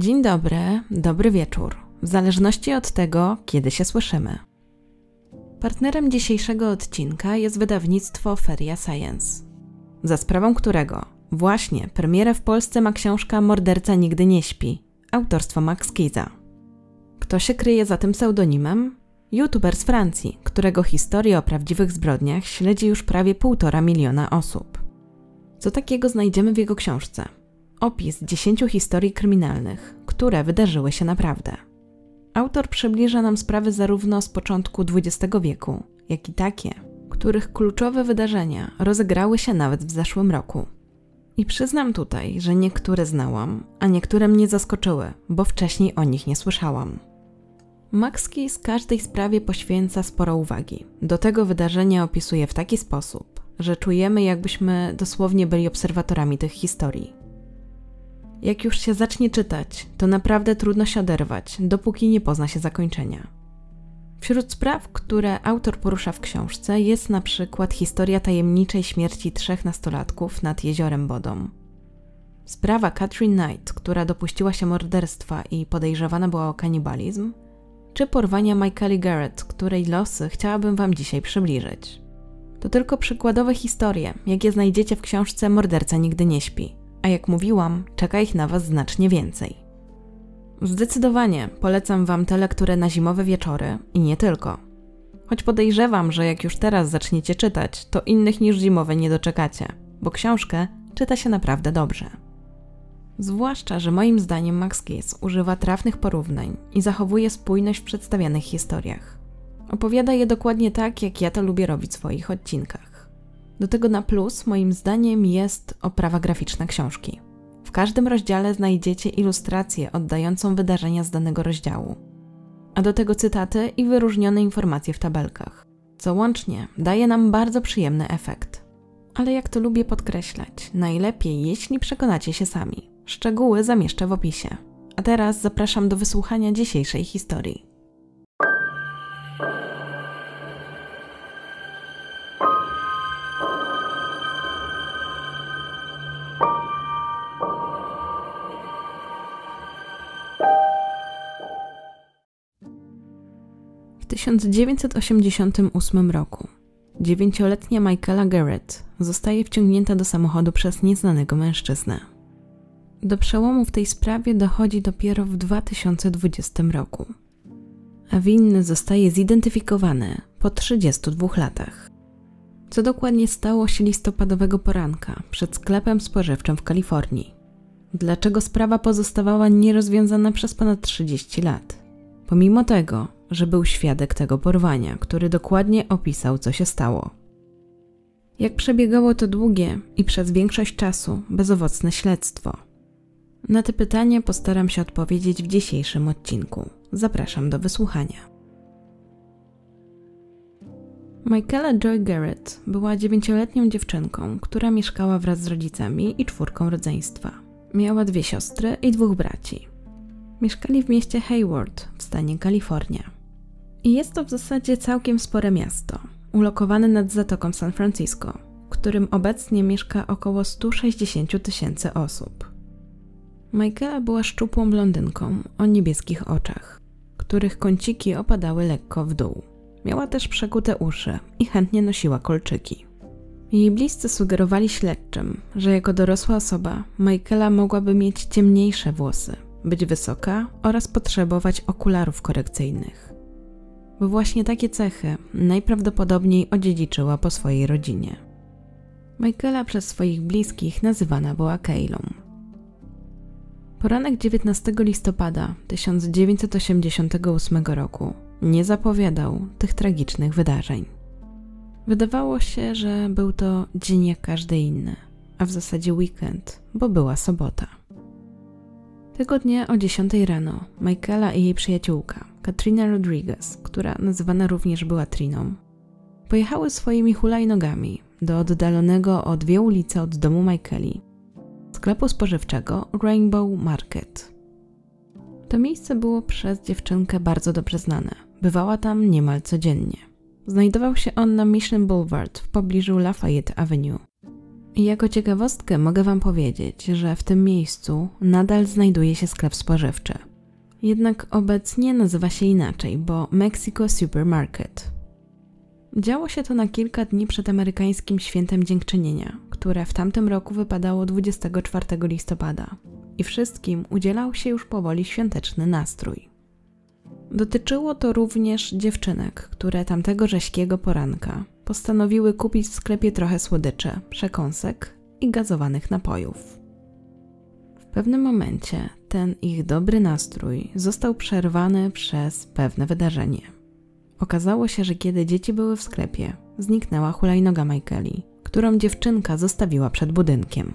Dzień dobry, dobry wieczór, w zależności od tego, kiedy się słyszymy. Partnerem dzisiejszego odcinka jest wydawnictwo Feria Science, za sprawą którego właśnie premierę w Polsce ma książka Morderca nigdy nie śpi, autorstwa Max Kiza. Kto się kryje za tym pseudonimem? YouTuber z Francji, którego historię o prawdziwych zbrodniach śledzi już prawie półtora miliona osób. Co takiego znajdziemy w jego książce? Opis dziesięciu historii kryminalnych, które wydarzyły się naprawdę. Autor przybliża nam sprawy zarówno z początku XX wieku, jak i takie, których kluczowe wydarzenia rozegrały się nawet w zeszłym roku. I przyznam tutaj, że niektóre znałam, a niektóre mnie zaskoczyły, bo wcześniej o nich nie słyszałam. Max z każdej sprawie poświęca sporo uwagi. Do tego wydarzenia opisuje w taki sposób, że czujemy, jakbyśmy dosłownie byli obserwatorami tych historii. Jak już się zacznie czytać, to naprawdę trudno się oderwać, dopóki nie pozna się zakończenia. Wśród spraw, które autor porusza w książce, jest na przykład historia tajemniczej śmierci trzech nastolatków nad jeziorem Bodą. Sprawa Catherine Knight, która dopuściła się morderstwa i podejrzewana była o kanibalizm, czy porwania Michaeli Garrett, której losy chciałabym Wam dzisiaj przybliżyć. To tylko przykładowe historie, jakie znajdziecie w książce Morderca nigdy nie śpi, a jak mówiłam, czeka ich na Was znacznie więcej. Zdecydowanie polecam Wam te lektury na zimowe wieczory i nie tylko. Choć podejrzewam, że jak już teraz zaczniecie czytać, to innych niż zimowe nie doczekacie, bo książkę czyta się naprawdę dobrze. Zwłaszcza, że moim zdaniem Max Case używa trafnych porównań i zachowuje spójność w przedstawianych historiach. Opowiada je dokładnie tak, jak ja to lubię robić w swoich odcinkach. Do tego na plus, moim zdaniem, jest oprawa graficzna książki. W każdym rozdziale znajdziecie ilustrację oddającą wydarzenia z danego rozdziału, a do tego cytaty i wyróżnione informacje w tabelkach, co łącznie daje nam bardzo przyjemny efekt. Ale jak to lubię podkreślać, najlepiej jeśli przekonacie się sami. Szczegóły zamieszczę w opisie. A teraz zapraszam do wysłuchania dzisiejszej historii. 1988 roku dziewięcioletnia Michaela Garrett zostaje wciągnięta do samochodu przez nieznanego mężczyznę. Do przełomu w tej sprawie dochodzi dopiero w 2020 roku, a winny zostaje zidentyfikowany po 32 latach. Co dokładnie stało się listopadowego poranka przed sklepem spożywczym w Kalifornii? Dlaczego sprawa pozostawała nierozwiązana przez ponad 30 lat? Pomimo tego, że był świadek tego porwania, który dokładnie opisał, co się stało. Jak przebiegało to długie i przez większość czasu bezowocne śledztwo – na te pytania postaram się odpowiedzieć w dzisiejszym odcinku. Zapraszam do wysłuchania. Michaela Joy Garrett była dziewięcioletnią dziewczynką, która mieszkała wraz z rodzicami i czwórką rodzeństwa. Miała dwie siostry i dwóch braci. Mieszkali w mieście Hayward w stanie Kalifornia. I jest to w zasadzie całkiem spore miasto, ulokowane nad Zatoką San Francisco, w którym obecnie mieszka około 160 tysięcy osób. Michaela była szczupłą blondynką o niebieskich oczach, których kąciki opadały lekko w dół. Miała też przekute uszy i chętnie nosiła kolczyki. Jej bliscy sugerowali śledczym, że jako dorosła osoba Michaela mogłaby mieć ciemniejsze włosy, być wysoka oraz potrzebować okularów korekcyjnych. Bo właśnie takie cechy najprawdopodobniej odziedziczyła po swojej rodzinie. Michaela przez swoich bliskich nazywana była Keilą. Poranek 19 listopada 1988 roku nie zapowiadał tych tragicznych wydarzeń. Wydawało się, że był to dzień jak każdy inny, a w zasadzie weekend, bo była sobota. Tego dnia o 10 rano Michaela i jej przyjaciółka, Katrina Rodriguez, która nazywana również była Triną, pojechały swoimi hulajnogami do oddalonego o dwie ulice od domu Michaeli sklepu spożywczego Rainbow Market. To miejsce było przez dziewczynkę bardzo dobrze znane. Bywała tam niemal codziennie. Znajdował się on na Mission Boulevard w pobliżu Lafayette Avenue. Jako ciekawostkę mogę Wam powiedzieć, że w tym miejscu nadal znajduje się sklep spożywczy. Jednak obecnie nazywa się inaczej, bo Mexico Supermarket. Działo się to na kilka dni przed amerykańskim świętem dziękczynienia, które w tamtym roku wypadało 24 listopada i wszystkim udzielał się już powoli świąteczny nastrój. Dotyczyło to również dziewczynek, które tamtego rześkiego poranka postanowiły kupić w sklepie trochę słodyczy, przekąsek i gazowanych napojów. W pewnym momencie ten ich dobry nastrój został przerwany przez pewne wydarzenie. Okazało się, że kiedy dzieci były w sklepie, zniknęła hulajnoga Michaeli, którą dziewczynka zostawiła przed budynkiem.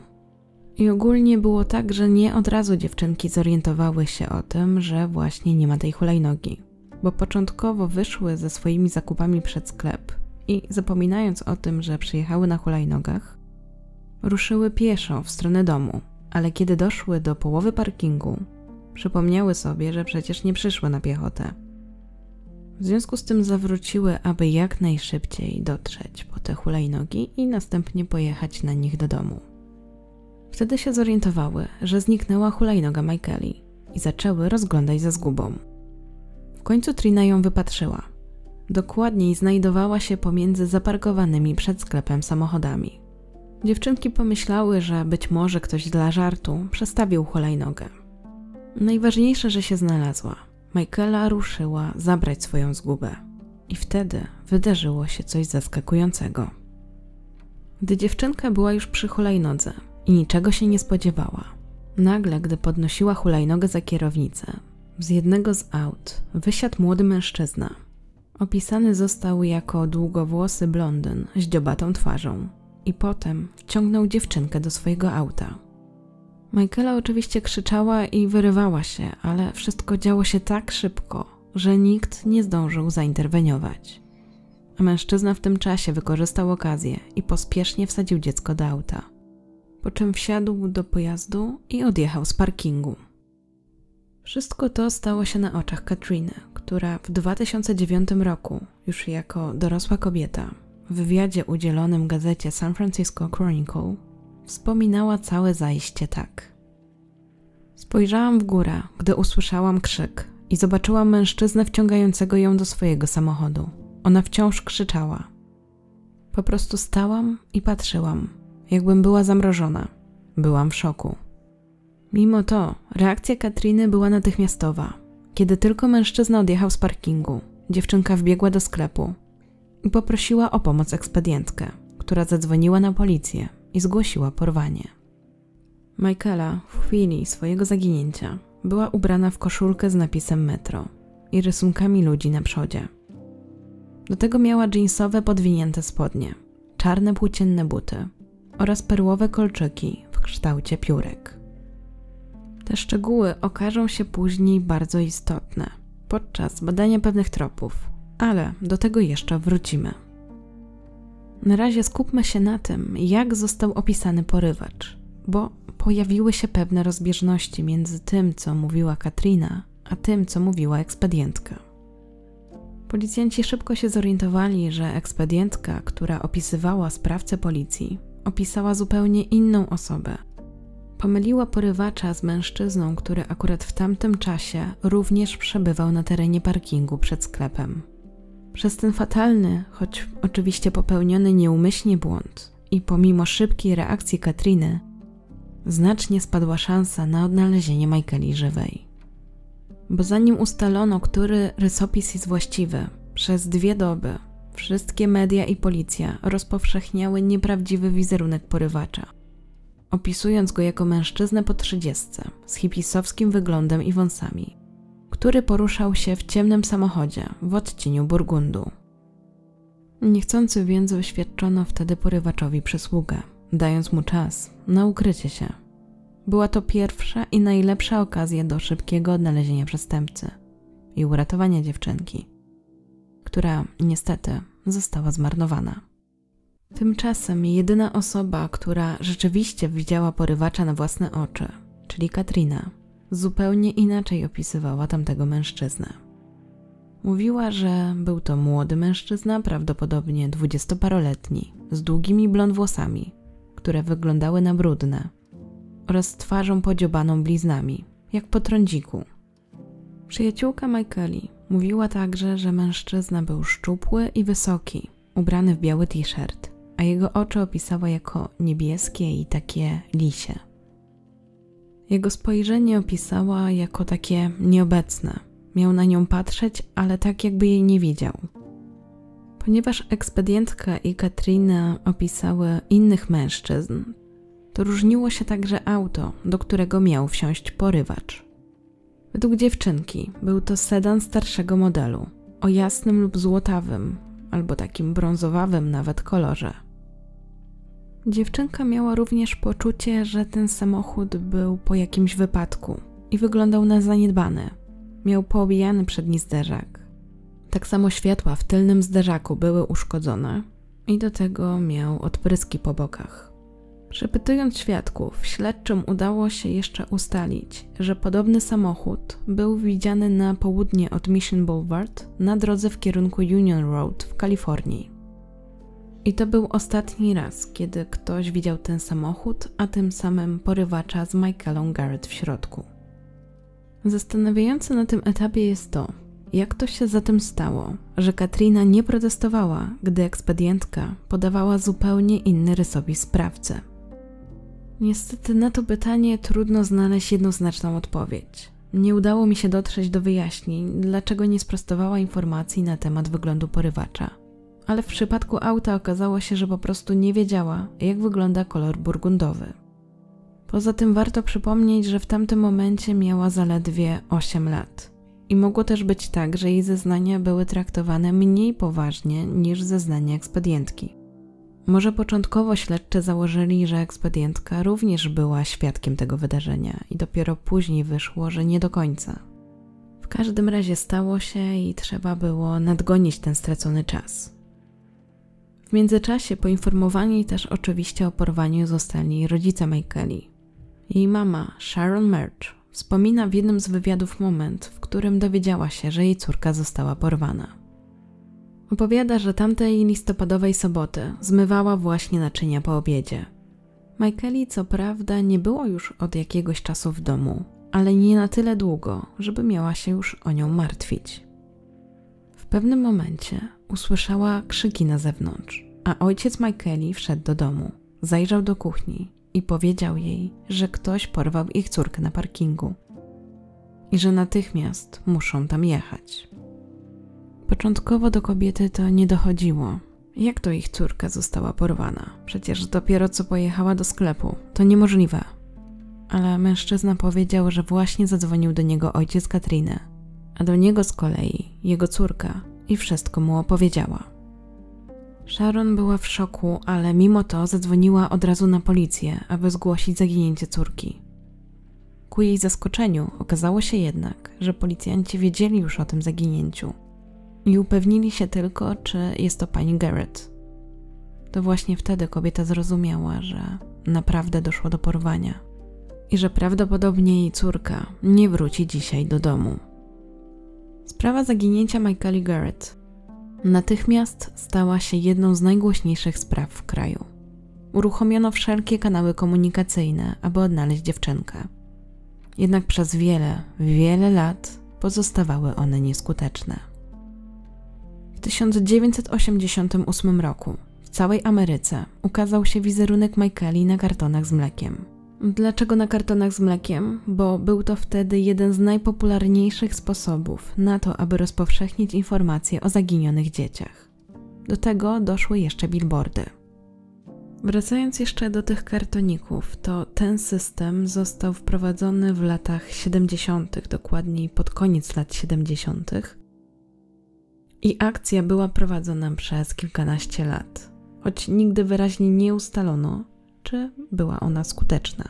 I ogólnie było tak, że nie od razu dziewczynki zorientowały się o tym, że właśnie nie ma tej hulajnogi, bo początkowo wyszły ze swoimi zakupami przed sklep i zapominając o tym, że przyjechały na hulajnogach, ruszyły pieszo w stronę domu, ale kiedy doszły do połowy parkingu, przypomniały sobie, że przecież nie przyszły na piechotę. W związku z tym zawróciły, aby jak najszybciej dotrzeć po te hulajnogi i następnie pojechać na nich do domu. Wtedy się zorientowały, że zniknęła hulajnoga Michaeli i zaczęły rozglądać za zgubą. W końcu Trina ją wypatrzyła. Dokładniej znajdowała się pomiędzy zaparkowanymi przed sklepem samochodami. Dziewczynki pomyślały, że być może ktoś dla żartu przestawił hulajnogę. Najważniejsze, że się znalazła. Michaela ruszyła zabrać swoją zgubę. I wtedy wydarzyło się coś zaskakującego. Gdy dziewczynka była już przy hulajnodze, i niczego się nie spodziewała. Nagle, gdy podnosiła hulajnogę za kierownicę, z jednego z aut wysiadł młody mężczyzna. Opisany został jako długowłosy blondyn z dziobatą twarzą i potem wciągnął dziewczynkę do swojego auta. Michaela oczywiście krzyczała i wyrywała się, ale wszystko działo się tak szybko, że nikt nie zdążył zainterweniować. A mężczyzna w tym czasie wykorzystał okazję i pospiesznie wsadził dziecko do auta po czym wsiadł do pojazdu i odjechał z parkingu. Wszystko to stało się na oczach Katriny, która w 2009 roku, już jako dorosła kobieta, w wywiadzie udzielonym gazecie San Francisco Chronicle, wspominała całe zajście tak. Spojrzałam w górę, gdy usłyszałam krzyk i zobaczyłam mężczyznę wciągającego ją do swojego samochodu. Ona wciąż krzyczała. Po prostu stałam i patrzyłam, jakbym była zamrożona. Byłam w szoku. Mimo to reakcja Katriny była natychmiastowa. Kiedy tylko mężczyzna odjechał z parkingu, dziewczynka wbiegła do sklepu i poprosiła o pomoc ekspedientkę, która zadzwoniła na policję i zgłosiła porwanie. Michaela w chwili swojego zaginięcia była ubrana w koszulkę z napisem metro i rysunkami ludzi na przodzie. Do tego miała jeansowe podwinięte spodnie, czarne płócienne buty oraz perłowe kolczyki w kształcie piórek. Te szczegóły okażą się później bardzo istotne podczas badania pewnych tropów, ale do tego jeszcze wrócimy. Na razie skupmy się na tym, jak został opisany porywacz, bo pojawiły się pewne rozbieżności między tym, co mówiła Katrina, a tym, co mówiła ekspedientka. Policjanci szybko się zorientowali, że ekspedientka, która opisywała sprawcę policji, opisała zupełnie inną osobę. Pomyliła porywacza z mężczyzną, który akurat w tamtym czasie również przebywał na terenie parkingu przed sklepem. Przez ten fatalny, choć oczywiście popełniony nieumyślnie błąd i pomimo szybkiej reakcji Katriny, znacznie spadła szansa na odnalezienie Michaeli żywej. Bo zanim ustalono, który rysopis jest właściwy, przez dwie doby Wszystkie media i policja rozpowszechniały nieprawdziwy wizerunek porywacza, opisując go jako mężczyznę po trzydziestce z hipisowskim wyglądem i wąsami, który poruszał się w ciemnym samochodzie w odcieniu burgundu. Niechcący więc wyświadczono wtedy porywaczowi przysługę, dając mu czas na ukrycie się. Była to pierwsza i najlepsza okazja do szybkiego odnalezienia przestępcy i uratowania dziewczynki która niestety została zmarnowana. Tymczasem jedyna osoba, która rzeczywiście widziała porywacza na własne oczy, czyli Katrina, zupełnie inaczej opisywała tamtego mężczyznę. Mówiła, że był to młody mężczyzna, prawdopodobnie dwudziestoparoletni, z długimi blond włosami, które wyglądały na brudne, oraz twarzą podziobaną bliznami, jak po trądziku. Przyjaciółka Michaeli mówiła także, że mężczyzna był szczupły i wysoki, ubrany w biały t-shirt, a jego oczy opisała jako niebieskie i takie lisie. Jego spojrzenie opisała jako takie nieobecne. Miał na nią patrzeć, ale tak jakby jej nie widział. Ponieważ ekspedientka i Katrina opisały innych mężczyzn, to różniło się także auto, do którego miał wsiąść porywacz. Według dziewczynki był to sedan starszego modelu, o jasnym lub złotawym, albo takim brązowawym nawet kolorze. Dziewczynka miała również poczucie, że ten samochód był po jakimś wypadku i wyglądał na zaniedbany. Miał poobijany przedni zderzak. Tak samo światła w tylnym zderzaku były uszkodzone i do tego miał odpryski po bokach. Przepytując świadków, śledczym udało się jeszcze ustalić, że podobny samochód był widziany na południe od Mission Boulevard na drodze w kierunku Union Road w Kalifornii. I to był ostatni raz, kiedy ktoś widział ten samochód, a tym samym porywacza z Michaelą Garrett w środku. Zastanawiające na tym etapie jest to, jak to się zatem stało, że Katrina nie protestowała, gdy ekspedientka podawała zupełnie inny rysopis sprawcy. Niestety na to pytanie trudno znaleźć jednoznaczną odpowiedź. Nie udało mi się dotrzeć do wyjaśnień, dlaczego nie sprostowała informacji na temat wyglądu porywacza. Ale w przypadku auta okazało się, że po prostu nie wiedziała, jak wygląda kolor burgundowy. Poza tym warto przypomnieć, że w tamtym momencie miała zaledwie 8 lat. I mogło też być tak, że jej zeznania były traktowane mniej poważnie niż zeznania ekspedientki. Może początkowo śledczy założyli, że ekspedientka również była świadkiem tego wydarzenia i dopiero później wyszło, że nie do końca. W każdym razie stało się i trzeba było nadgonić ten stracony czas. W międzyczasie poinformowani też oczywiście o porwaniu zostali rodzice Michaeli. Jej mama, Sharon Merch, wspomina w jednym z wywiadów moment, w którym dowiedziała się, że jej córka została porwana. Opowiada, że tamtej listopadowej soboty zmywała właśnie naczynia po obiedzie. Michaeli co prawda nie było już od jakiegoś czasu w domu, ale nie na tyle długo, żeby miała się już o nią martwić. W pewnym momencie usłyszała krzyki na zewnątrz, a ojciec Michaeli wszedł do domu, zajrzał do kuchni i powiedział jej, że ktoś porwał ich córkę na parkingu i że natychmiast muszą tam jechać. Początkowo do kobiety to nie dochodziło. Jak to ich córka została porwana? Przecież dopiero co pojechała do sklepu. To niemożliwe. Ale mężczyzna powiedział, że właśnie zadzwonił do niego ojciec Katriny, a do niego z kolei jego córka i wszystko mu opowiedziała. Sharon była w szoku, ale mimo to zadzwoniła od razu na policję, aby zgłosić zaginięcie córki. Ku jej zaskoczeniu okazało się jednak, że policjanci wiedzieli już o tym zaginięciu i upewnili się tylko, czy jest to pani Garrett. To właśnie wtedy kobieta zrozumiała, że naprawdę doszło do porwania i że prawdopodobnie jej córka nie wróci dzisiaj do domu. Sprawa zaginięcia Michaeli Garrett natychmiast stała się jedną z najgłośniejszych spraw w kraju. Uruchomiono wszelkie kanały komunikacyjne, aby odnaleźć dziewczynkę. Jednak przez wiele, wiele lat pozostawały one nieskuteczne. 1988 roku w całej Ameryce ukazał się wizerunek Michaeli na kartonach z mlekiem. Dlaczego na kartonach z mlekiem? Bo był to wtedy jeden z najpopularniejszych sposobów na to, aby rozpowszechnić informacje o zaginionych dzieciach. Do tego doszły jeszcze billboardy. Wracając jeszcze do tych kartoników, to ten system został wprowadzony w latach 70., dokładniej pod koniec lat 70., i akcja była prowadzona przez kilkanaście lat, choć nigdy wyraźnie nie ustalono, czy była ona skuteczna.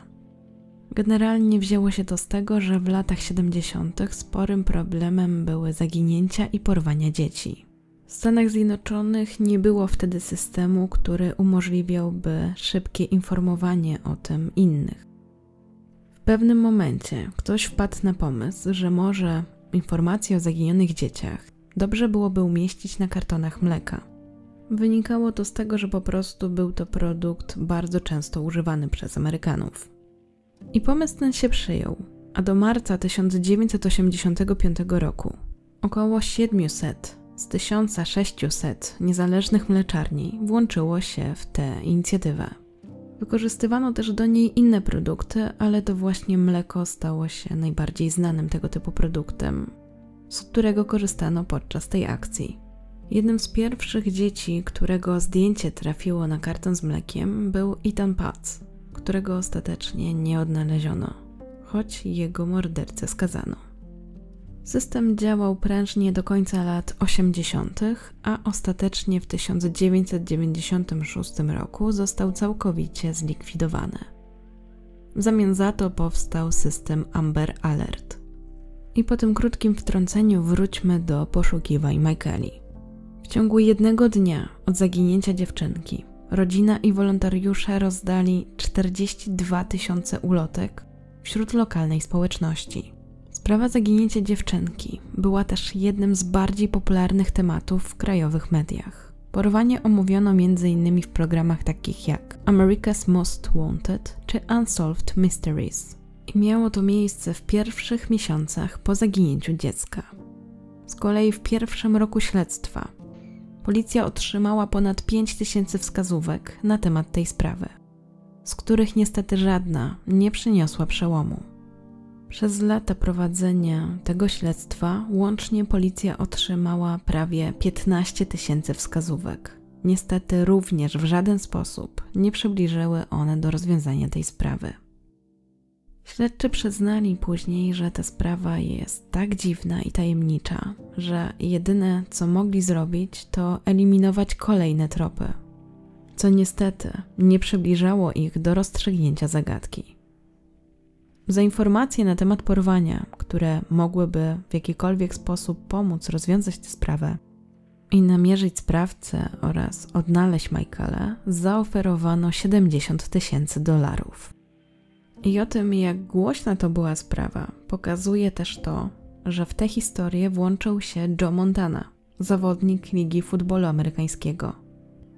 Generalnie wzięło się to z tego, że w latach 70. sporym problemem były zaginięcia i porwania dzieci. W Stanach Zjednoczonych nie było wtedy systemu, który umożliwiałby szybkie informowanie o tym innych. W pewnym momencie ktoś wpadł na pomysł, że może informacje o zaginionych dzieciach dobrze byłoby umieścić na kartonach mleka. Wynikało to z tego, że po prostu był to produkt bardzo często używany przez Amerykanów. I pomysł ten się przyjął, a do marca 1985 roku około 700 z 1600 niezależnych mleczarni włączyło się w tę inicjatywę. Wykorzystywano też do niej inne produkty, ale to właśnie mleko stało się najbardziej znanym tego typu produktem, z którego korzystano podczas tej akcji. Jednym z pierwszych dzieci, którego zdjęcie trafiło na karton z mlekiem, był Ethan Paz, którego ostatecznie nie odnaleziono, choć jego mordercę skazano. System działał prężnie do końca lat 80., a ostatecznie w 1996 roku został całkowicie zlikwidowany. W zamian za to powstał system Amber Alert. I po tym krótkim wtrąceniu wróćmy do poszukiwań Michaeli. W ciągu jednego dnia od zaginięcia dziewczynki rodzina i wolontariusze rozdali 42 tysiące ulotek wśród lokalnej społeczności. Sprawa zaginięcia dziewczynki była też jednym z bardziej popularnych tematów w krajowych mediach. Porwanie omówiono m.in. w programach takich jak America's Most Wanted czy Unsolved Mysteries. I miało to miejsce w pierwszych miesiącach po zaginięciu dziecka. Z kolei w pierwszym roku śledztwa policja otrzymała ponad 5 tysięcy wskazówek na temat tej sprawy, z których niestety żadna nie przyniosła przełomu. Przez lata prowadzenia tego śledztwa łącznie policja otrzymała prawie 15 tysięcy wskazówek. Niestety również w żaden sposób nie przybliżyły one do rozwiązania tej sprawy. Śledczy przyznali później, że ta sprawa jest tak dziwna i tajemnicza, że jedyne co mogli zrobić to eliminować kolejne tropy, co niestety nie przybliżało ich do rozstrzygnięcia zagadki. Za informacje na temat porwania, które mogłyby w jakikolwiek sposób pomóc rozwiązać tę sprawę i namierzyć sprawcę oraz odnaleźć Michaela, zaoferowano 70 tysięcy dolarów. I o tym, jak głośna to była sprawa, pokazuje też to, że w tę historię włączył się Joe Montana, zawodnik Ligi Futbolu Amerykańskiego,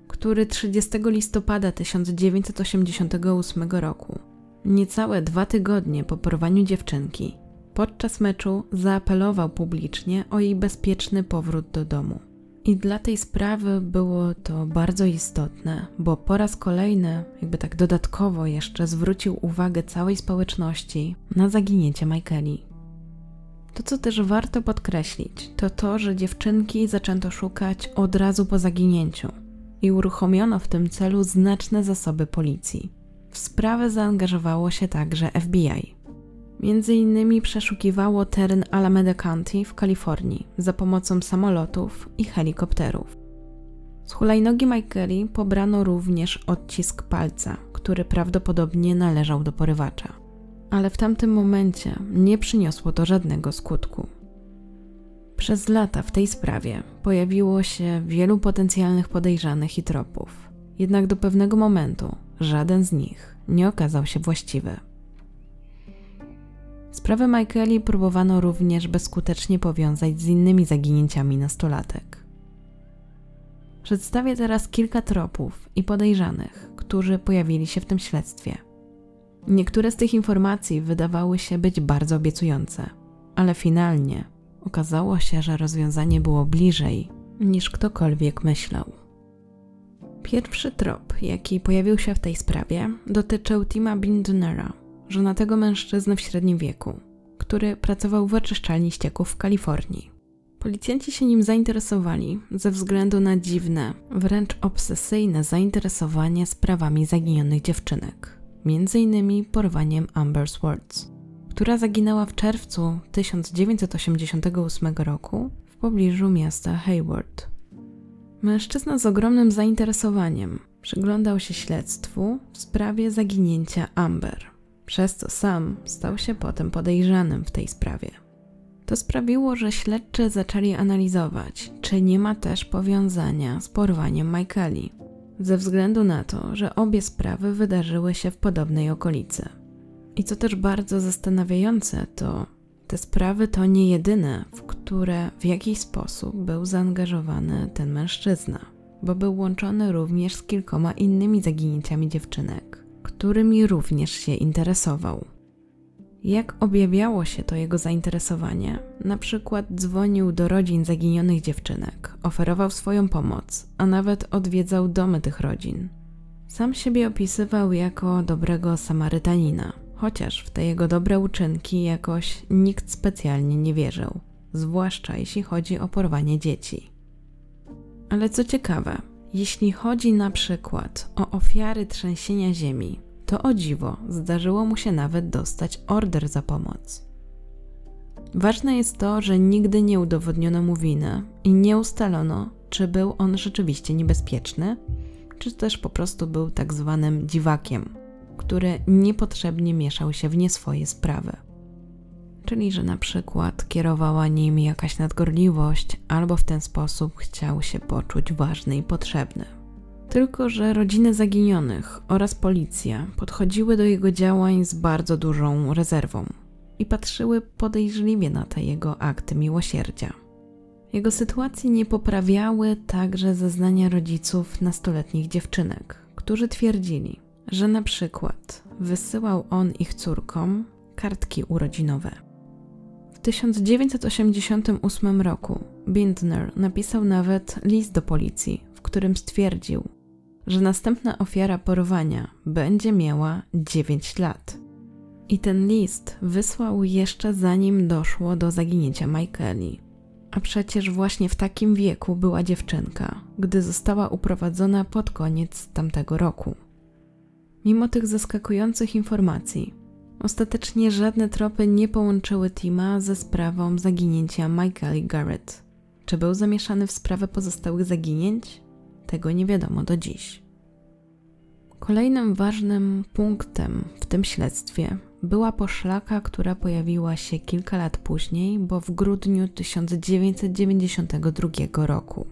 który 30 listopada 1988 roku Niecałe dwa tygodnie po porwaniu dziewczynki, podczas meczu zaapelował publicznie o jej bezpieczny powrót do domu. I dla tej sprawy było to bardzo istotne, bo po raz kolejny, jakby tak dodatkowo jeszcze, zwrócił uwagę całej społeczności na zaginięcie Michaeli. To, co też warto podkreślić, to to, że dziewczynki zaczęto szukać od razu po zaginięciu i uruchomiono w tym celu znaczne zasoby policji. W sprawę zaangażowało się także FBI. Między innymi przeszukiwało teren Alameda County w Kalifornii za pomocą samolotów i helikopterów. Z hulajnogi Michaeli pobrano również odcisk palca, który prawdopodobnie należał do porywacza. Ale w tamtym momencie nie przyniosło to żadnego skutku. Przez lata w tej sprawie pojawiło się wielu potencjalnych podejrzanych i tropów. Jednak do pewnego momentu żaden z nich nie okazał się właściwy. Sprawę Michaeli próbowano również bezskutecznie powiązać z innymi zaginięciami nastolatek. Przedstawię teraz kilka tropów i podejrzanych, którzy pojawili się w tym śledztwie. Niektóre z tych informacji wydawały się być bardzo obiecujące, ale finalnie okazało się, że rozwiązanie było bliżej niż ktokolwiek myślał. Pierwszy trop, jaki pojawił się w tej sprawie, dotyczył Tima Bindnera, żonatego mężczyzny w średnim wieku, który pracował w oczyszczalni ścieków w Kalifornii. Policjanci się nim zainteresowali ze względu na dziwne, wręcz obsesyjne zainteresowanie sprawami zaginionych dziewczynek, m.in. porwaniem Amber Swartz, która zaginęła w czerwcu 1988 roku w pobliżu miasta Hayward Mężczyzna z ogromnym zainteresowaniem przyglądał się śledztwu w sprawie zaginięcia Amber, przez co sam stał się potem podejrzanym w tej sprawie. To sprawiło, że śledczy zaczęli analizować, czy nie ma też powiązania z porwaniem Michaeli, ze względu na to, że obie sprawy wydarzyły się w podobnej okolicy. I co też bardzo zastanawiające, to te sprawy to nie jedyne, w które w jakiś sposób był zaangażowany ten mężczyzna, bo był łączony również z kilkoma innymi zaginięciami dziewczynek, którymi również się interesował. Jak objawiało się to jego zainteresowanie? Na przykład dzwonił do rodzin zaginionych dziewczynek, oferował swoją pomoc, a nawet odwiedzał domy tych rodzin. Sam siebie opisywał jako dobrego Samarytanina, chociaż w te jego dobre uczynki jakoś nikt specjalnie nie wierzył, zwłaszcza jeśli chodzi o porwanie dzieci. Ale co ciekawe, jeśli chodzi na przykład o ofiary trzęsienia ziemi, to o dziwo zdarzyło mu się nawet dostać order za pomoc. Ważne jest to, że nigdy nie udowodniono mu winy i nie ustalono, czy był on rzeczywiście niebezpieczny, czy też po prostu był tak zwanym dziwakiem, który niepotrzebnie mieszał się w nie swoje sprawy. Czyli, że na przykład kierowała nim jakaś nadgorliwość, albo w ten sposób chciał się poczuć ważny i potrzebny. Tylko, że rodziny zaginionych oraz policja podchodziły do jego działań z bardzo dużą rezerwą i patrzyły podejrzliwie na te jego akty miłosierdzia. Jego sytuacji nie poprawiały także zeznania rodziców nastoletnich dziewczynek, którzy twierdzili, że na przykład wysyłał on ich córkom kartki urodzinowe. W 1988 roku Bindner napisał nawet list do policji, w którym stwierdził, że następna ofiara porwania będzie miała 9 lat. I ten list wysłał jeszcze zanim doszło do zaginięcia Michaeli. A przecież właśnie w takim wieku była dziewczynka, gdy została uprowadzona pod koniec tamtego roku. Mimo tych zaskakujących informacji, ostatecznie żadne tropy nie połączyły Tima ze sprawą zaginięcia Michaeli Garrett. Czy był zamieszany w sprawę pozostałych zaginięć? Tego nie wiadomo do dziś. Kolejnym ważnym punktem w tym śledztwie była poszlaka, która pojawiła się kilka lat później, bo w grudniu 1992 roku.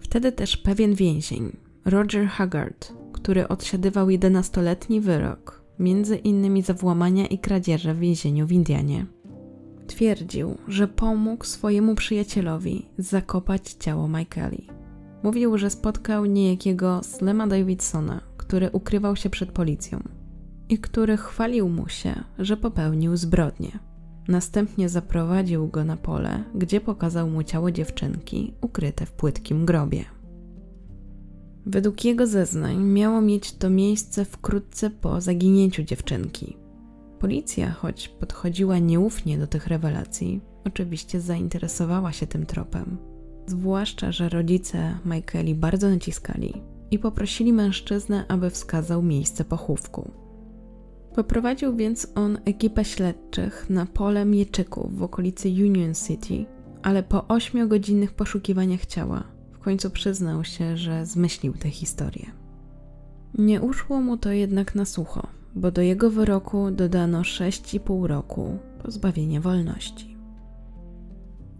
Wtedy też pewien więzień, Roger Haggard, który odsiadywał 11-letni wyrok, między innymi za włamania i kradzieże w więzieniu w Indianie, twierdził, że pomógł swojemu przyjacielowi zakopać ciało Michaeli. Mówił, że spotkał niejakiego Slema Davidsona, który ukrywał się przed policją i który chwalił mu się, że popełnił zbrodnię. Następnie zaprowadził go na pole, gdzie pokazał mu ciało dziewczynki ukryte w płytkim grobie. Według jego zeznań miało mieć to miejsce wkrótce po zaginięciu dziewczynki. Policja, choć podchodziła nieufnie do tych rewelacji, oczywiście zainteresowała się tym tropem. Zwłaszcza, że rodzice Michaeli bardzo naciskali i poprosili mężczyznę, aby wskazał miejsce pochówku. Poprowadził więc on ekipę śledczych na pole mieczyków w okolicy Union City, ale po ośmiogodzinnych poszukiwaniach ciała w końcu przyznał się, że zmyślił tę historię. Nie uszło mu to jednak na sucho, bo do jego wyroku dodano 6,5 roku pozbawienia wolności.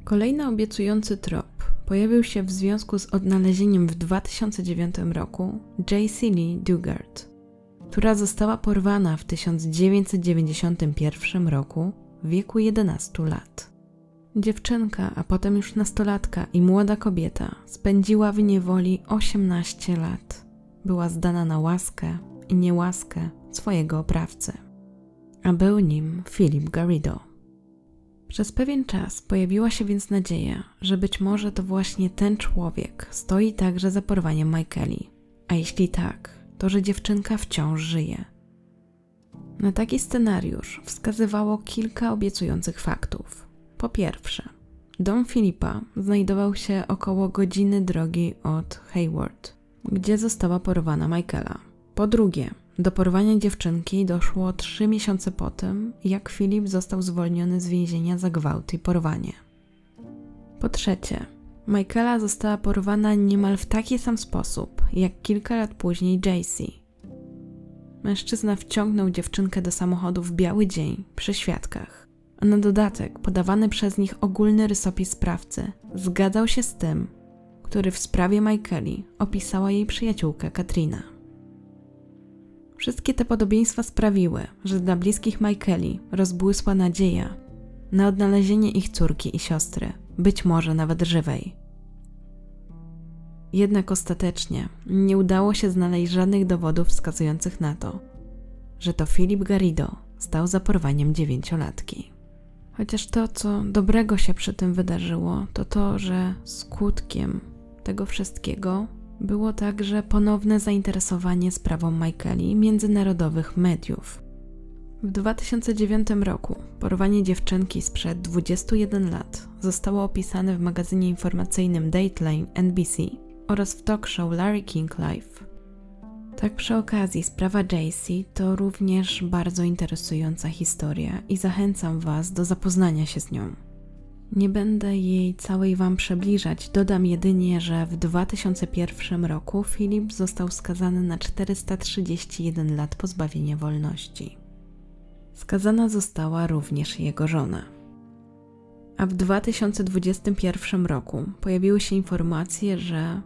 Kolejny obiecujący trop pojawił się w związku z odnalezieniem w 2009 roku J.C. Lee Dugard, która została porwana w 1991 roku w wieku 11 lat. Dziewczynka, a potem już nastolatka i młoda kobieta spędziła w niewoli 18 lat. Była zdana na łaskę i niełaskę swojego oprawcy, a był nim Philip Garrido. Przez pewien czas pojawiła się więc nadzieja, że być może to właśnie ten człowiek stoi także za porwaniem Michaeli. A jeśli tak, to że dziewczynka wciąż żyje. Na taki scenariusz wskazywało kilka obiecujących faktów. Po pierwsze, dom Filipa znajdował się około godziny drogi od Hayward, gdzie została porwana Michaela. Po drugie, do porwania dziewczynki doszło trzy miesiące po tym, jak Filip został zwolniony z więzienia za gwałt i porwanie. Po trzecie, Michaela została porwana niemal w taki sam sposób, jak kilka lat później JC. Mężczyzna wciągnął dziewczynkę do samochodu w biały dzień przy świadkach, a na dodatek podawany przez nich ogólny rysopis sprawcy zgadzał się z tym, który w sprawie Michaeli opisała jej przyjaciółka Katrina. Wszystkie te podobieństwa sprawiły, że dla bliskich Michaeli rozbłysła nadzieja na odnalezienie ich córki i siostry, być może nawet żywej. Jednak ostatecznie nie udało się znaleźć żadnych dowodów wskazujących na to, że to Filip Garrido stał za porwaniem dziewięciolatki. Chociaż to, co dobrego się przy tym wydarzyło, to to, że skutkiem tego wszystkiego było także ponowne zainteresowanie sprawą Michaeli międzynarodowych mediów. W 2009 roku porwanie dziewczynki sprzed 21 lat zostało opisane w magazynie informacyjnym Dateline NBC oraz w talk show Larry King Live. Tak przy okazji, sprawa Jaycee to również bardzo interesująca historia i zachęcam Was do zapoznania się z nią. Nie będę jej całej Wam przybliżać, dodam jedynie, że w 2001 roku Filip został skazany na 431 lat pozbawienia wolności. Skazana została również jego żona. A w 2021 roku pojawiły się informacje, że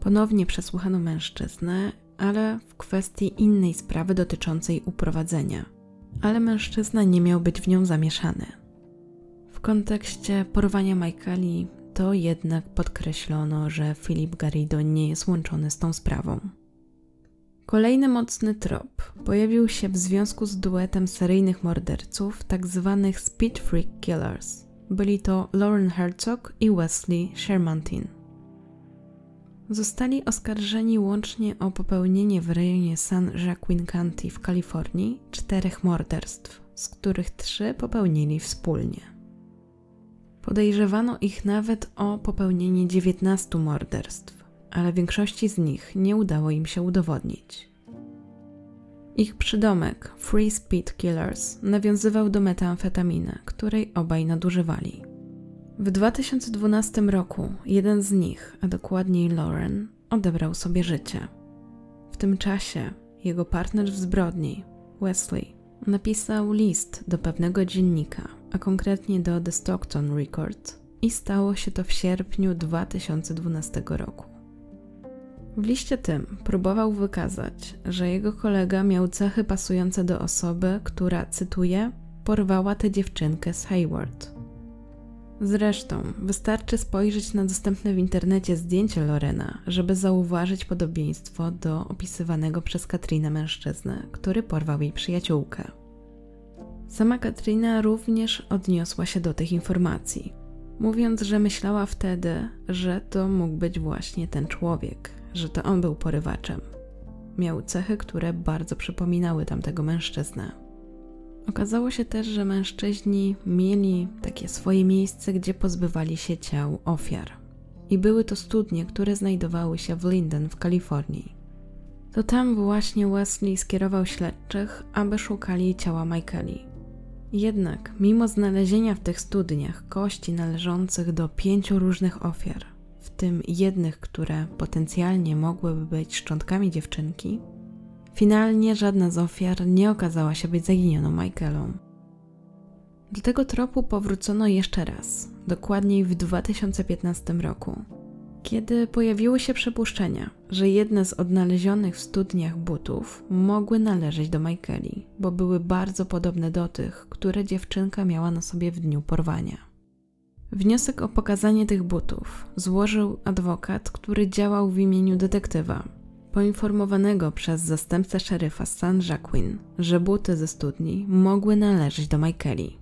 ponownie przesłuchano mężczyznę, ale w kwestii innej sprawy dotyczącej uprowadzenia. Ale mężczyzna nie miał być w nią zamieszany. W kontekście porwania Michaeli to jednak podkreślono, że Filip Garrido nie jest łączony z tą sprawą. Kolejny mocny trop pojawił się w związku z duetem seryjnych morderców. Tak Speed Freak Killers. Byli to Lauren Herzog i Wesley Shermantin. Zostali oskarżeni łącznie o popełnienie w rejonie San Joaquin County w Kalifornii czterech morderstw, z których trzy popełnili wspólnie. Podejrzewano ich nawet o popełnienie 19 morderstw, ale większości z nich nie udało im się udowodnić. Ich przydomek Free Speed Killers nawiązywał do metamfetaminy, której obaj nadużywali. W 2012 roku jeden z nich, a dokładniej Lauren, odebrał sobie życie. W tym czasie jego partner w zbrodni, Wesley, napisał list do pewnego dziennika, a konkretnie do The Stockton Record, i stało się to w sierpniu 2012 roku. W liście tym próbował wykazać, że jego kolega miał cechy pasujące do osoby, która, cytuję, porwała tę dziewczynkę z Hayward. Zresztą, wystarczy spojrzeć na dostępne w internecie zdjęcie Lorena, żeby zauważyć podobieństwo do opisywanego przez Katrinę mężczyznę, który porwał jej przyjaciółkę. Sama Katrina również odniosła się do tych informacji, mówiąc, że myślała wtedy, że to mógł być właśnie ten człowiek, że to on był porywaczem. Miał cechy, które bardzo przypominały tamtego mężczyznę. Okazało się też, że mężczyźni mieli takie swoje miejsce, gdzie pozbywali się ciał ofiar. I były to studnie, które znajdowały się w Linden w Kalifornii. To tam właśnie Wesley skierował śledczych, aby szukali ciała Michaeli. Jednak, mimo znalezienia w tych studniach kości należących do pięciu różnych ofiar, w tym jednych, które potencjalnie mogłyby być szczątkami dziewczynki, finalnie żadna z ofiar nie okazała się być zaginioną Michaelą. Do tego tropu powrócono jeszcze raz, dokładniej w 2015 roku, kiedy pojawiły się przypuszczenia, że jedne z odnalezionych w studniach butów mogły należeć do Michaeli, bo były bardzo podobne do tych, które dziewczynka miała na sobie w dniu porwania. Wniosek o pokazanie tych butów złożył adwokat, który działał w imieniu detektywa, poinformowanego przez zastępcę szeryfa San Jacquin, że buty ze studni mogły należeć do Michaeli.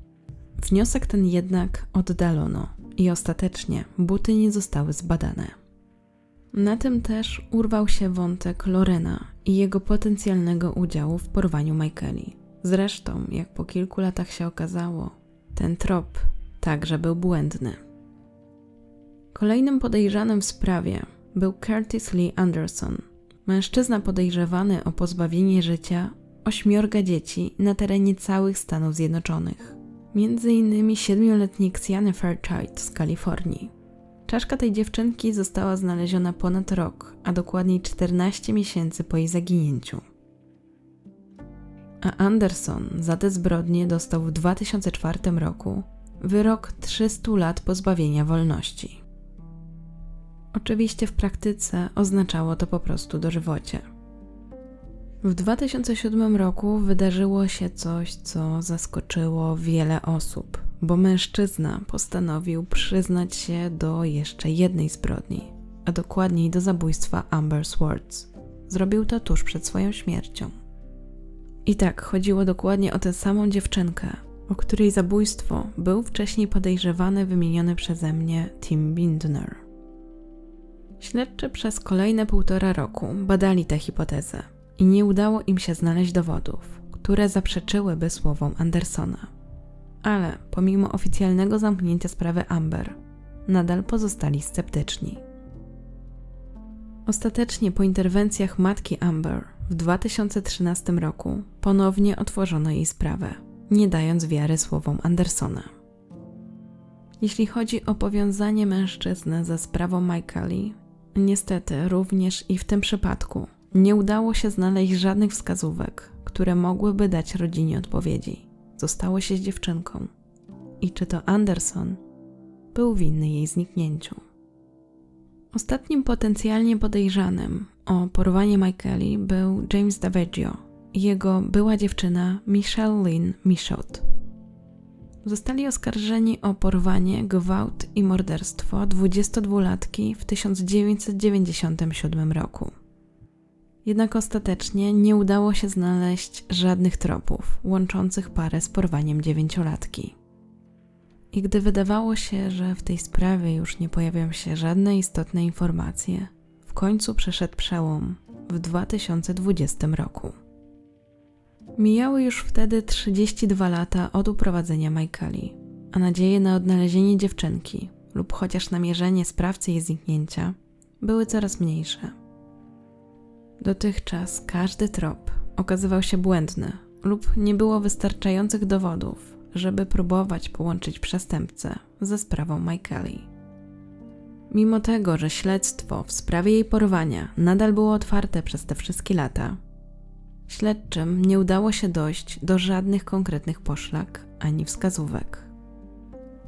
Wniosek ten jednak oddalono i ostatecznie buty nie zostały zbadane. Na tym też urwał się wątek Lorena i jego potencjalnego udziału w porwaniu Michaeli. Zresztą, jak po kilku latach się okazało, ten trop także był błędny. Kolejnym podejrzanym w sprawie był Curtis Lee Anderson, mężczyzna podejrzewany o pozbawienie życia ośmiorga dzieci na terenie całych Stanów Zjednoczonych, między innymi siedmioletniej Xiany Fairchild z Kalifornii. Czaszka tej dziewczynki została znaleziona ponad rok, a dokładniej 14 miesięcy po jej zaginięciu. A Anderson za te zbrodnie dostał w 2004 roku wyrok 300 lat pozbawienia wolności. Oczywiście w praktyce oznaczało to po prostu dożywocie. W 2007 roku wydarzyło się coś, co zaskoczyło wiele osób, bo mężczyzna postanowił przyznać się do jeszcze jednej zbrodni, a dokładniej do zabójstwa Amber Swartz. Zrobił to tuż przed swoją śmiercią. I tak chodziło dokładnie o tę samą dziewczynkę, o której zabójstwo był wcześniej podejrzewany wymieniony przeze mnie Tim Bindner. Śledczy przez kolejne półtora roku badali tę hipotezę i nie udało im się znaleźć dowodów, które zaprzeczyłyby słowom Andersona. Ale pomimo oficjalnego zamknięcia sprawy Amber, nadal pozostali sceptyczni. Ostatecznie po interwencjach matki Amber w 2013 roku ponownie otworzono jej sprawę, nie dając wiary słowom Andersona. Jeśli chodzi o powiązanie mężczyzny ze sprawą Michaeli, niestety również i w tym przypadku nie udało się znaleźć żadnych wskazówek, które mogłyby dać rodzinie odpowiedzi. Zostało się z dziewczynką. I czy to Anderson był winny jej zniknięciu? Ostatnim potencjalnie podejrzanym o porwanie Michaeli był James Daveggio i jego była dziewczyna Michelle Lynn Michaud. Zostali oskarżeni o porwanie, gwałt i morderstwo 22-latki w 1997 roku. Jednak ostatecznie nie udało się znaleźć żadnych tropów łączących parę z porwaniem dziewięciolatki. I gdy wydawało się, że w tej sprawie już nie pojawią się żadne istotne informacje, w końcu przeszedł przełom w 2020 roku. Mijały już wtedy 32 lata od uprowadzenia Michaeli, a nadzieje na odnalezienie dziewczynki lub chociaż namierzenie sprawcy jej zniknięcia były coraz mniejsze. Dotychczas każdy trop okazywał się błędny lub nie było wystarczających dowodów, żeby próbować połączyć przestępcę ze sprawą Michaeli. Mimo tego, że śledztwo w sprawie jej porwania nadal było otwarte przez te wszystkie lata, śledczym nie udało się dojść do żadnych konkretnych poszlak ani wskazówek.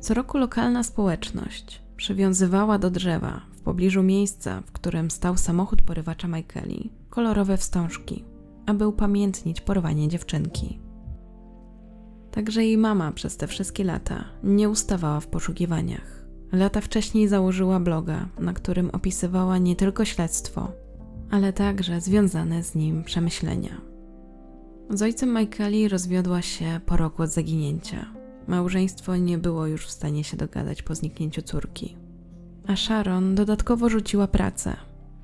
Co roku lokalna społeczność przywiązywała do drzewa w pobliżu miejsca, w którym stał samochód porywacza Michaeli, kolorowe wstążki, aby upamiętnić porwanie dziewczynki. Także jej mama przez te wszystkie lata nie ustawała w poszukiwaniach. Lata wcześniej założyła bloga, na którym opisywała nie tylko śledztwo, ale także związane z nim przemyślenia. Z ojcem Michaeli rozwiodła się po roku od zaginięcia. Małżeństwo nie było już w stanie się dogadać po zniknięciu córki. A Sharon dodatkowo rzuciła pracę,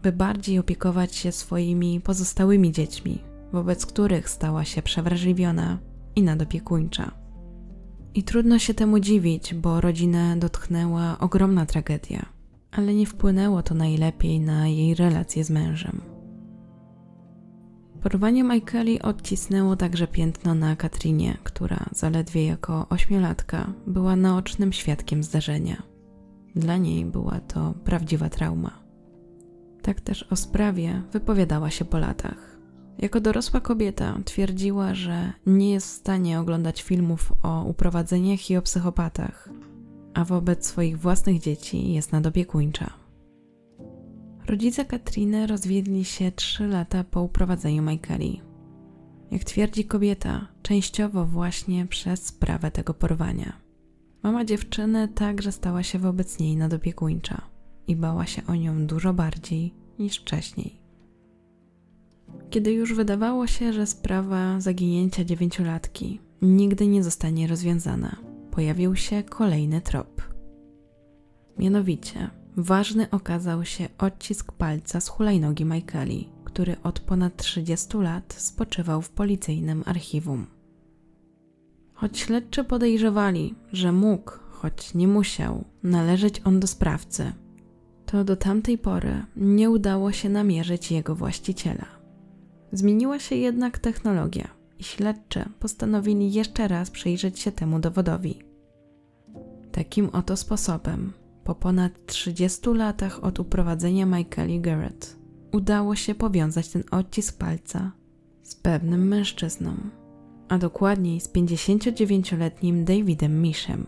by bardziej opiekować się swoimi pozostałymi dziećmi, wobec których stała się przewrażliwiona i nadopiekuńcza. I trudno się temu dziwić, bo rodzinę dotknęła ogromna tragedia, ale nie wpłynęło to najlepiej na jej relacje z mężem. Porwanie Michaeli odcisnęło także piętno na Katrinie, która zaledwie jako ośmiolatka była naocznym świadkiem zdarzenia. Dla niej była to prawdziwa trauma. Tak też o sprawie wypowiadała się po latach. Jako dorosła kobieta twierdziła, że nie jest w stanie oglądać filmów o uprowadzeniach i o psychopatach, a wobec swoich własnych dzieci jest nadopiekuńcza. Rodzice Katriny rozwiedli się trzy lata po uprowadzeniu Michaeli. Jak twierdzi kobieta, częściowo właśnie przez sprawę tego porwania. Mama dziewczyny także stała się wobec niej nadopiekuńcza i bała się o nią dużo bardziej niż wcześniej. Kiedy już wydawało się, że sprawa zaginięcia dziewięciolatki nigdy nie zostanie rozwiązana, pojawił się kolejny trop. Mianowicie, ważny okazał się odcisk palca z hulajnogi Michaeli, który od ponad 30 lat spoczywał w policyjnym archiwum. Choć śledczy podejrzewali, że mógł, choć nie musiał, należeć on do sprawcy, to do tamtej pory nie udało się namierzyć jego właściciela. Zmieniła się jednak technologia i śledczy postanowili jeszcze raz przyjrzeć się temu dowodowi. Takim oto sposobem, po ponad 30 latach od uprowadzenia Michaeli Garrett, udało się powiązać ten odcisk palca z pewnym mężczyzną, a dokładniej z 59-letnim Davidem Mishem.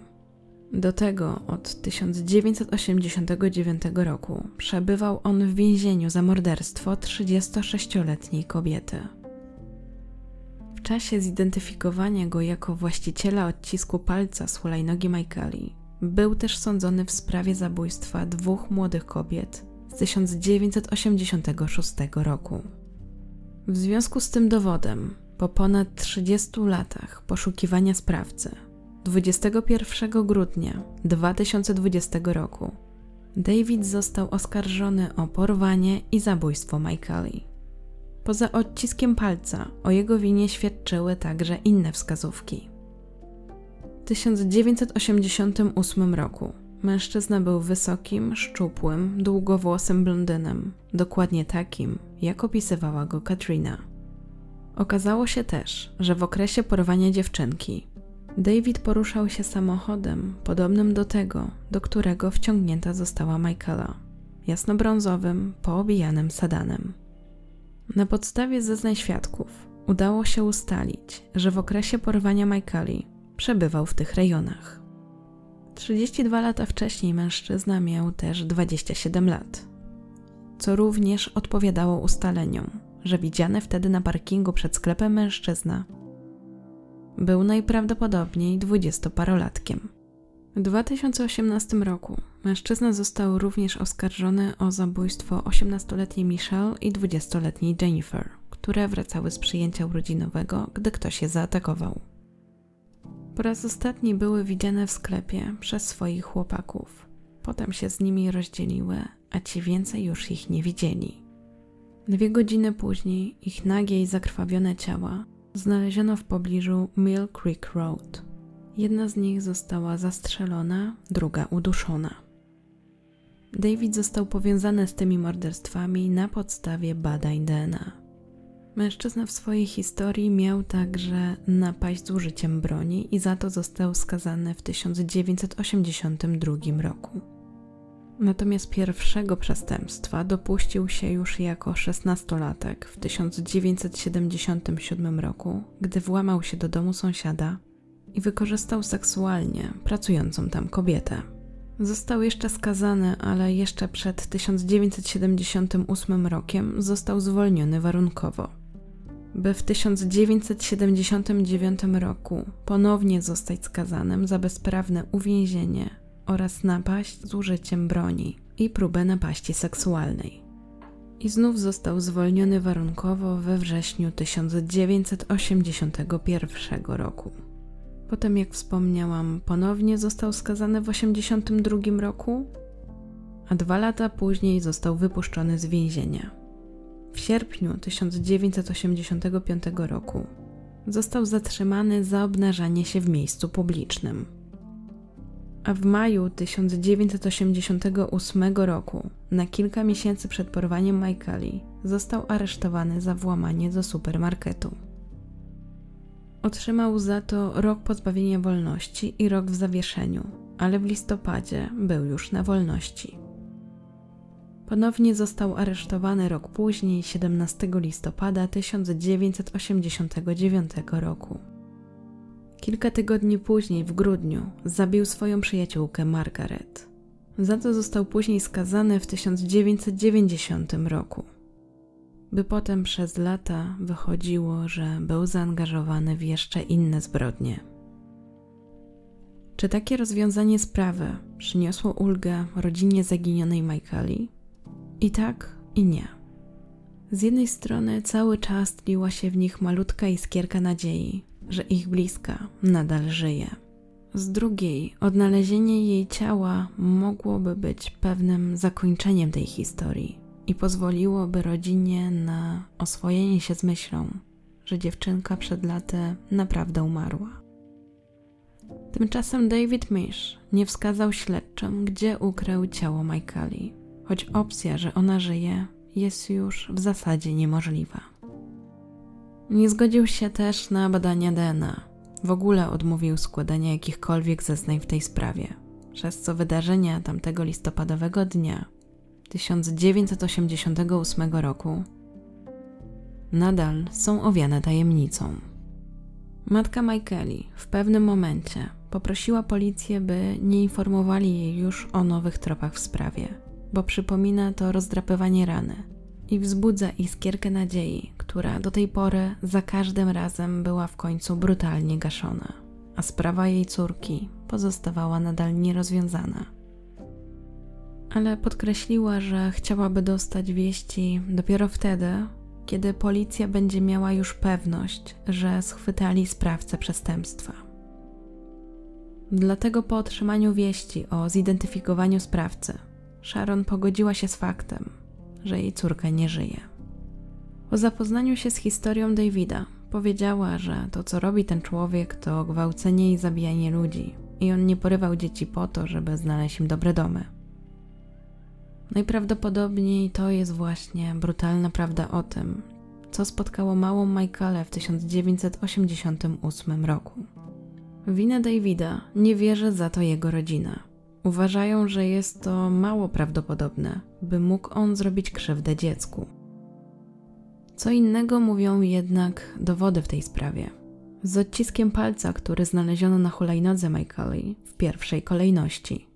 Do tego od 1989 roku przebywał on w więzieniu za morderstwo 36-letniej kobiety. W czasie zidentyfikowania go jako właściciela odcisku palca z hulajnogi Michaeli, był też sądzony w sprawie zabójstwa dwóch młodych kobiet z 1986 roku. W związku z tym dowodem, po ponad 30 latach poszukiwania sprawcy, 21 grudnia 2020 roku David został oskarżony o porwanie i zabójstwo Michaeli. Poza odciskiem palca o jego winie świadczyły także inne wskazówki. W 1988 roku mężczyzna był wysokim, szczupłym, długowłosym blondynem, dokładnie takim, jak opisywała go Katrina. Okazało się też, że w okresie porwania dziewczynki David poruszał się samochodem podobnym do tego, do którego wciągnięta została Michaela, jasnobrązowym, poobijanym sedanem. Na podstawie zeznań świadków udało się ustalić, że w okresie porwania Michaeli przebywał w tych rejonach. 32 lata wcześniej mężczyzna miał też 27 lat, co również odpowiadało ustaleniom, że widziany wtedy na parkingu przed sklepem mężczyzna był najprawdopodobniej dwudziestoparolatkiem. W 2018 roku mężczyzna został również oskarżony o zabójstwo 18-letniej Michelle i 20-letniej Jennifer, które wracały z przyjęcia urodzinowego, gdy ktoś je zaatakował. Po raz ostatni były widziane w sklepie przez swoich chłopaków. Potem się z nimi rozdzieliły, a ci więcej już ich nie widzieli. Dwie godziny później ich nagie i zakrwawione ciała znaleziono w pobliżu Mill Creek Road. Jedna z nich została zastrzelona, druga uduszona. David został powiązany z tymi morderstwami na podstawie badań DNA. Mężczyzna w swojej historii miał także napaść z użyciem broni i za to został skazany w 1982 roku. Natomiast pierwszego przestępstwa dopuścił się już jako szesnastolatek w 1977 roku, gdy włamał się do domu sąsiada i wykorzystał seksualnie pracującą tam kobietę. Został jeszcze skazany, ale jeszcze przed 1978 rokiem został zwolniony warunkowo. By w 1979 roku ponownie zostać skazanym za bezprawne uwięzienie oraz napaść z użyciem broni i próbę napaści seksualnej. I znów został zwolniony warunkowo we wrześniu 1981 roku. Potem, jak wspomniałam, ponownie został skazany w 1982 roku, a dwa lata później został wypuszczony z więzienia. W sierpniu 1985 roku został zatrzymany za obnażanie się w miejscu publicznym a w maju 1988 roku, na kilka miesięcy przed porwaniem Michaeli, został aresztowany za włamanie do supermarketu. Otrzymał za to rok pozbawienia wolności i rok w zawieszeniu, ale w listopadzie był już na wolności. Ponownie został aresztowany rok później, 17 listopada 1989 roku. Kilka tygodni później, w grudniu, zabił swoją przyjaciółkę Margaret. Za to został później skazany w 1990 roku. By potem przez lata wychodziło, że był zaangażowany w jeszcze inne zbrodnie. Czy takie rozwiązanie sprawy przyniosło ulgę rodzinie zaginionej Michaeli? I tak, i nie. Z jednej strony cały czas tliła się w nich malutka iskierka nadziei, że ich bliska nadal żyje. Z drugiej, odnalezienie jej ciała mogłoby być pewnym zakończeniem tej historii i pozwoliłoby rodzinie na oswojenie się z myślą, że dziewczynka przed laty naprawdę umarła. Tymczasem David Mish nie wskazał śledczym, gdzie ukrył ciało Michaeli, choć opcja, że ona żyje, jest już w zasadzie niemożliwa. Nie zgodził się też na badania DNA. W ogóle odmówił składania jakichkolwiek zeznań w tej sprawie, przez co wydarzenia tamtego listopadowego dnia 1988 roku nadal są owiane tajemnicą. Matka Michaeli w pewnym momencie poprosiła policję, by nie informowali jej już o nowych tropach w sprawie, bo przypomina to rozdrapywanie rany i wzbudza iskierkę nadziei, która do tej pory za każdym razem była w końcu brutalnie gaszona, a sprawa jej córki pozostawała nadal nierozwiązana. ale podkreśliła, że chciałaby dostać wieści dopiero wtedy, kiedy policja będzie miała już pewność, że schwytali sprawcę przestępstwa. Dlatego po otrzymaniu wieści o zidentyfikowaniu sprawcy, Sharon pogodziła się z faktem, że jej córka nie żyje. Po zapoznaniu się z historią Davida, powiedziała, że to, co robi ten człowiek, to gwałcenie i zabijanie ludzi, i on nie porywał dzieci po to, żeby znaleźć im dobre domy. Najprawdopodobniej to jest właśnie brutalna prawda o tym, co spotkało małą Michaelę w 1988 roku. Winę Davida nie wierzy za to jego rodzina. Uważają, że jest to mało prawdopodobne, by mógł on zrobić krzywdę dziecku. Co innego mówią jednak dowody w tej sprawie. Z odciskiem palca, który znaleziono na hulajnodze Michaeli w pierwszej kolejności.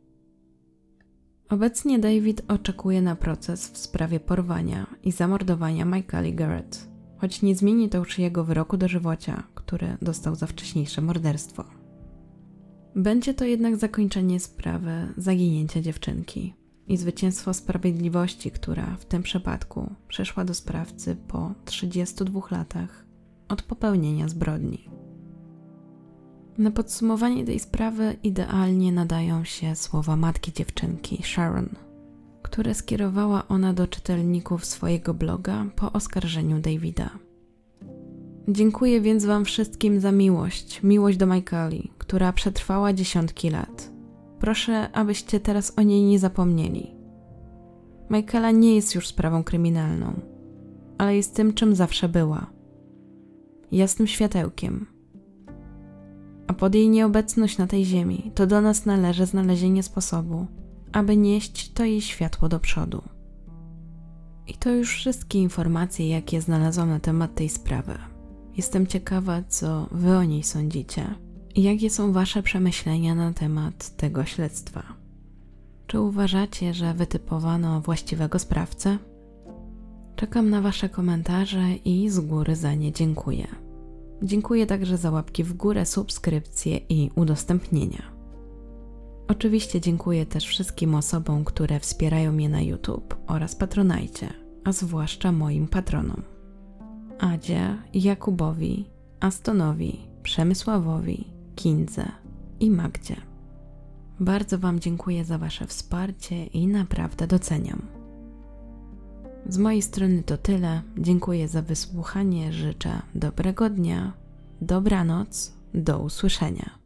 Obecnie David oczekuje na proces w sprawie porwania i zamordowania Michaeli Garrett, choć nie zmieni to już jego wyroku dożywocia, który dostał za wcześniejsze morderstwo. Będzie to jednak zakończenie sprawy zaginięcia dziewczynki i zwycięstwo sprawiedliwości, która w tym przypadku przeszła do sprawcy po 32 latach od popełnienia zbrodni. Na podsumowanie tej sprawy idealnie nadają się słowa matki dziewczynki, Sharon, które skierowała ona do czytelników swojego bloga po oskarżeniu Davida. Dziękuję więc Wam wszystkim za miłość, miłość do Michaeli, która przetrwała dziesiątki lat. Proszę, abyście teraz o niej nie zapomnieli. Michaela nie jest już sprawą kryminalną, ale jest tym, czym zawsze była jasnym światełkiem. A pod jej nieobecność na tej ziemi, to do nas należy znalezienie sposobu, aby nieść to jej światło do przodu. I to już wszystkie informacje, jakie znalazłam na temat tej sprawy. Jestem ciekawa, co Wy o niej sądzicie i jakie są Wasze przemyślenia na temat tego śledztwa. Czy uważacie, że wytypowano właściwego sprawcę? Czekam na Wasze komentarze i z góry za nie dziękuję. Dziękuję także za łapki w górę, subskrypcje i udostępnienia. Oczywiście dziękuję też wszystkim osobom, które wspierają mnie na YouTube oraz Patronajcie, a zwłaszcza moim patronom. Adzie, Jakubowi, Astonowi, Przemysławowi, Kindze i Magdzie. Bardzo Wam dziękuję za Wasze wsparcie i naprawdę doceniam. Z mojej strony to tyle. Dziękuję za wysłuchanie. Życzę dobrego dnia, dobranoc, do usłyszenia.